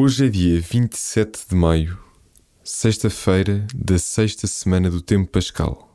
Hoje é dia 27 de maio, sexta-feira da sexta semana do Tempo Pascal.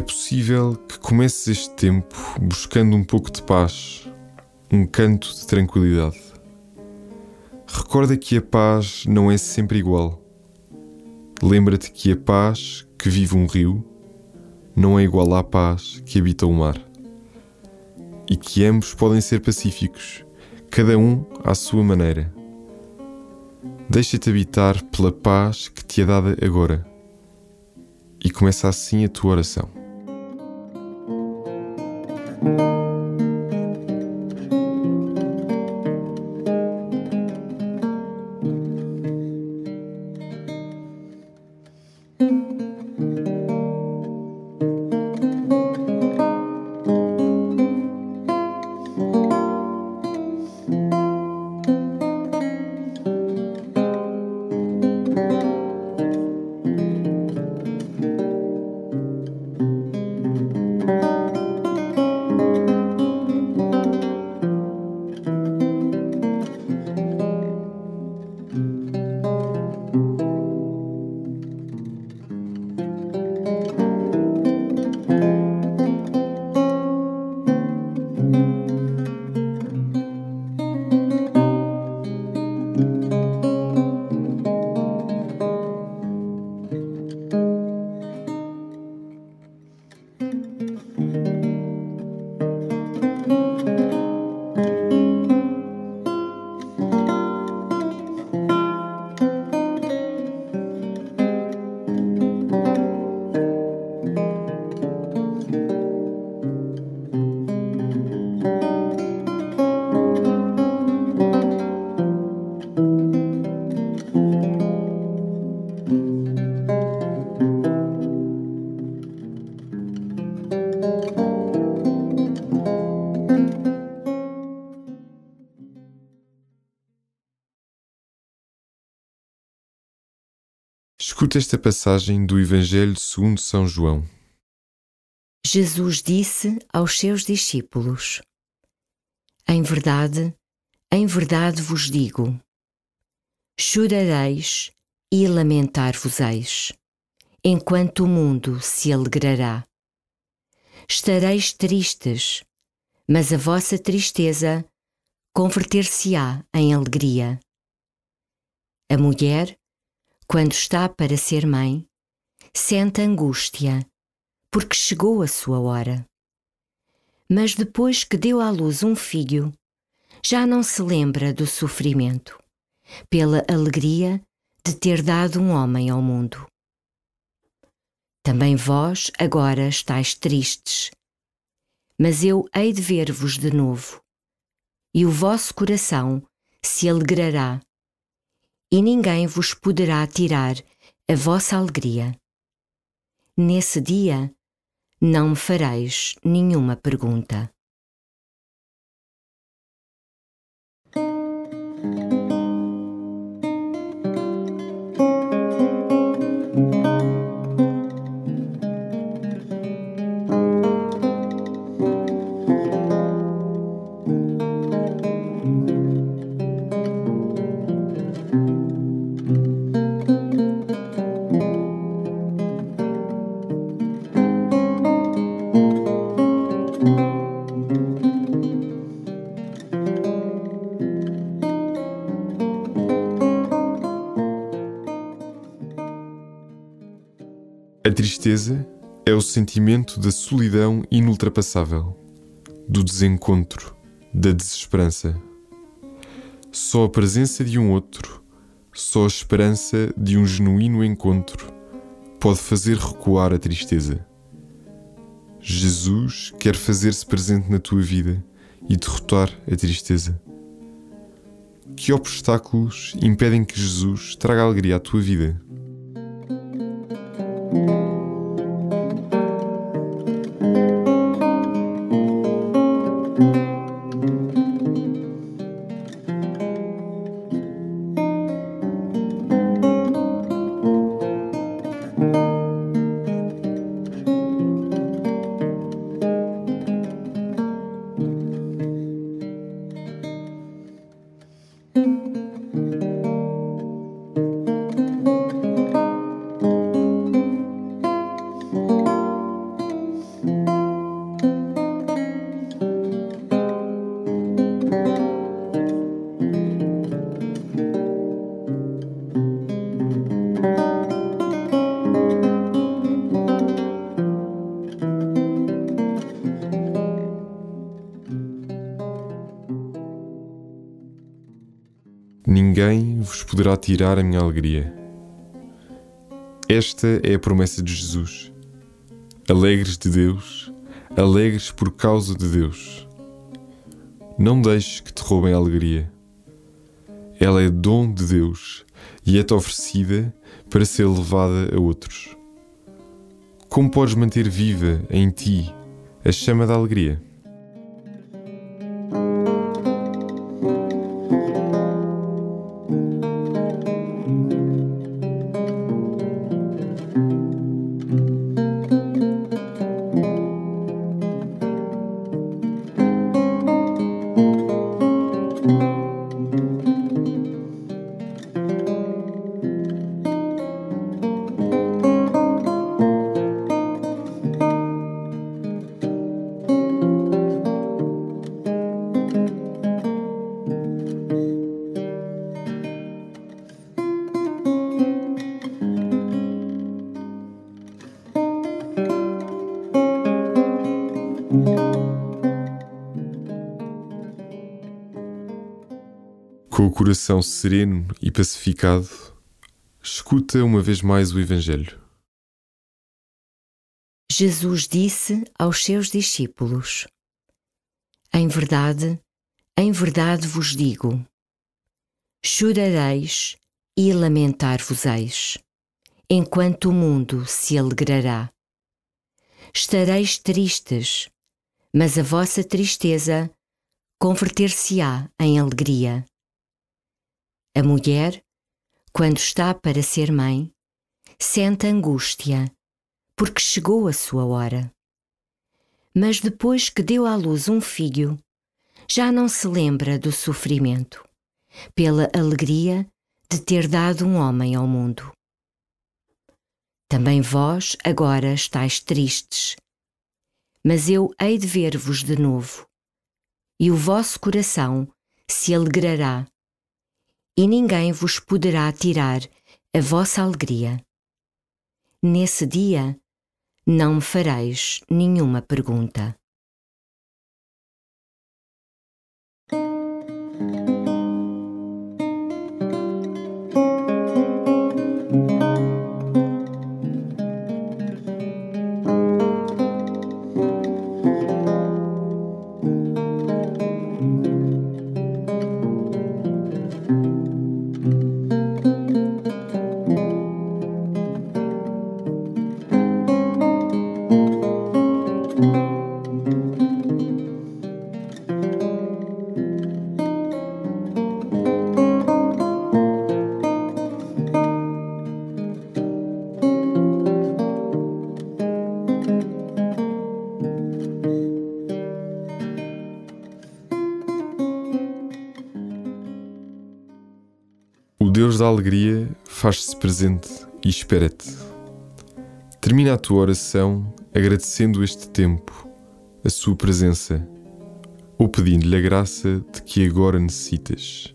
É possível que comeces este tempo buscando um pouco de paz, um canto de tranquilidade. Recorda que a paz não é sempre igual. Lembra-te que a paz que vive um rio não é igual à paz que habita o mar. E que ambos podem ser pacíficos, cada um à sua maneira. Deixa-te habitar pela paz que te é dada agora. E começa assim a tua oração. Escuta esta passagem do Evangelho segundo São João. Jesus disse aos seus discípulos: Em verdade, em verdade vos digo: chorareis e lamentar-vos-eis, enquanto o mundo se alegrará. Estareis tristes, mas a vossa tristeza converter-se-á em alegria. A mulher quando está para ser mãe, sente angústia, porque chegou a sua hora. Mas depois que deu à luz um filho, já não se lembra do sofrimento, pela alegria de ter dado um homem ao mundo. Também vós agora estáis tristes, mas eu hei de ver-vos de novo, e o vosso coração se alegrará e ninguém vos poderá tirar a vossa alegria. Nesse dia, não me fareis nenhuma pergunta. A tristeza é o sentimento da solidão inultrapassável, do desencontro, da desesperança. Só a presença de um outro, só a esperança de um genuíno encontro pode fazer recuar a tristeza. Jesus quer fazer-se presente na tua vida e derrotar a tristeza. Que obstáculos impedem que Jesus traga alegria à tua vida? Ninguém vos poderá tirar a minha alegria. Esta é a promessa de Jesus. Alegres de Deus, alegres por causa de Deus. Não deixes que te roubem a alegria. Ela é dom de Deus e é-te oferecida para ser levada a outros. Como podes manter viva em ti a chama da alegria? Coração sereno e pacificado, escuta uma vez mais o Evangelho. Jesus disse aos seus discípulos: Em verdade, em verdade vos digo: chorareis e lamentar-vos-eis, enquanto o mundo se alegrará. Estareis tristes, mas a vossa tristeza converter-se-á em alegria. A mulher, quando está para ser mãe, sente angústia, porque chegou a sua hora. Mas depois que deu à luz um filho, já não se lembra do sofrimento, pela alegria de ter dado um homem ao mundo. Também vós agora estáis tristes, mas eu hei de ver-vos de novo, e o vosso coração se alegrará e ninguém vos poderá tirar a vossa alegria. Nesse dia, não me fareis nenhuma pergunta. Deus da alegria faz-se presente e espera-te. Termina a tua oração agradecendo este tempo, a sua presença, ou pedindo-lhe a graça de que agora necessitas.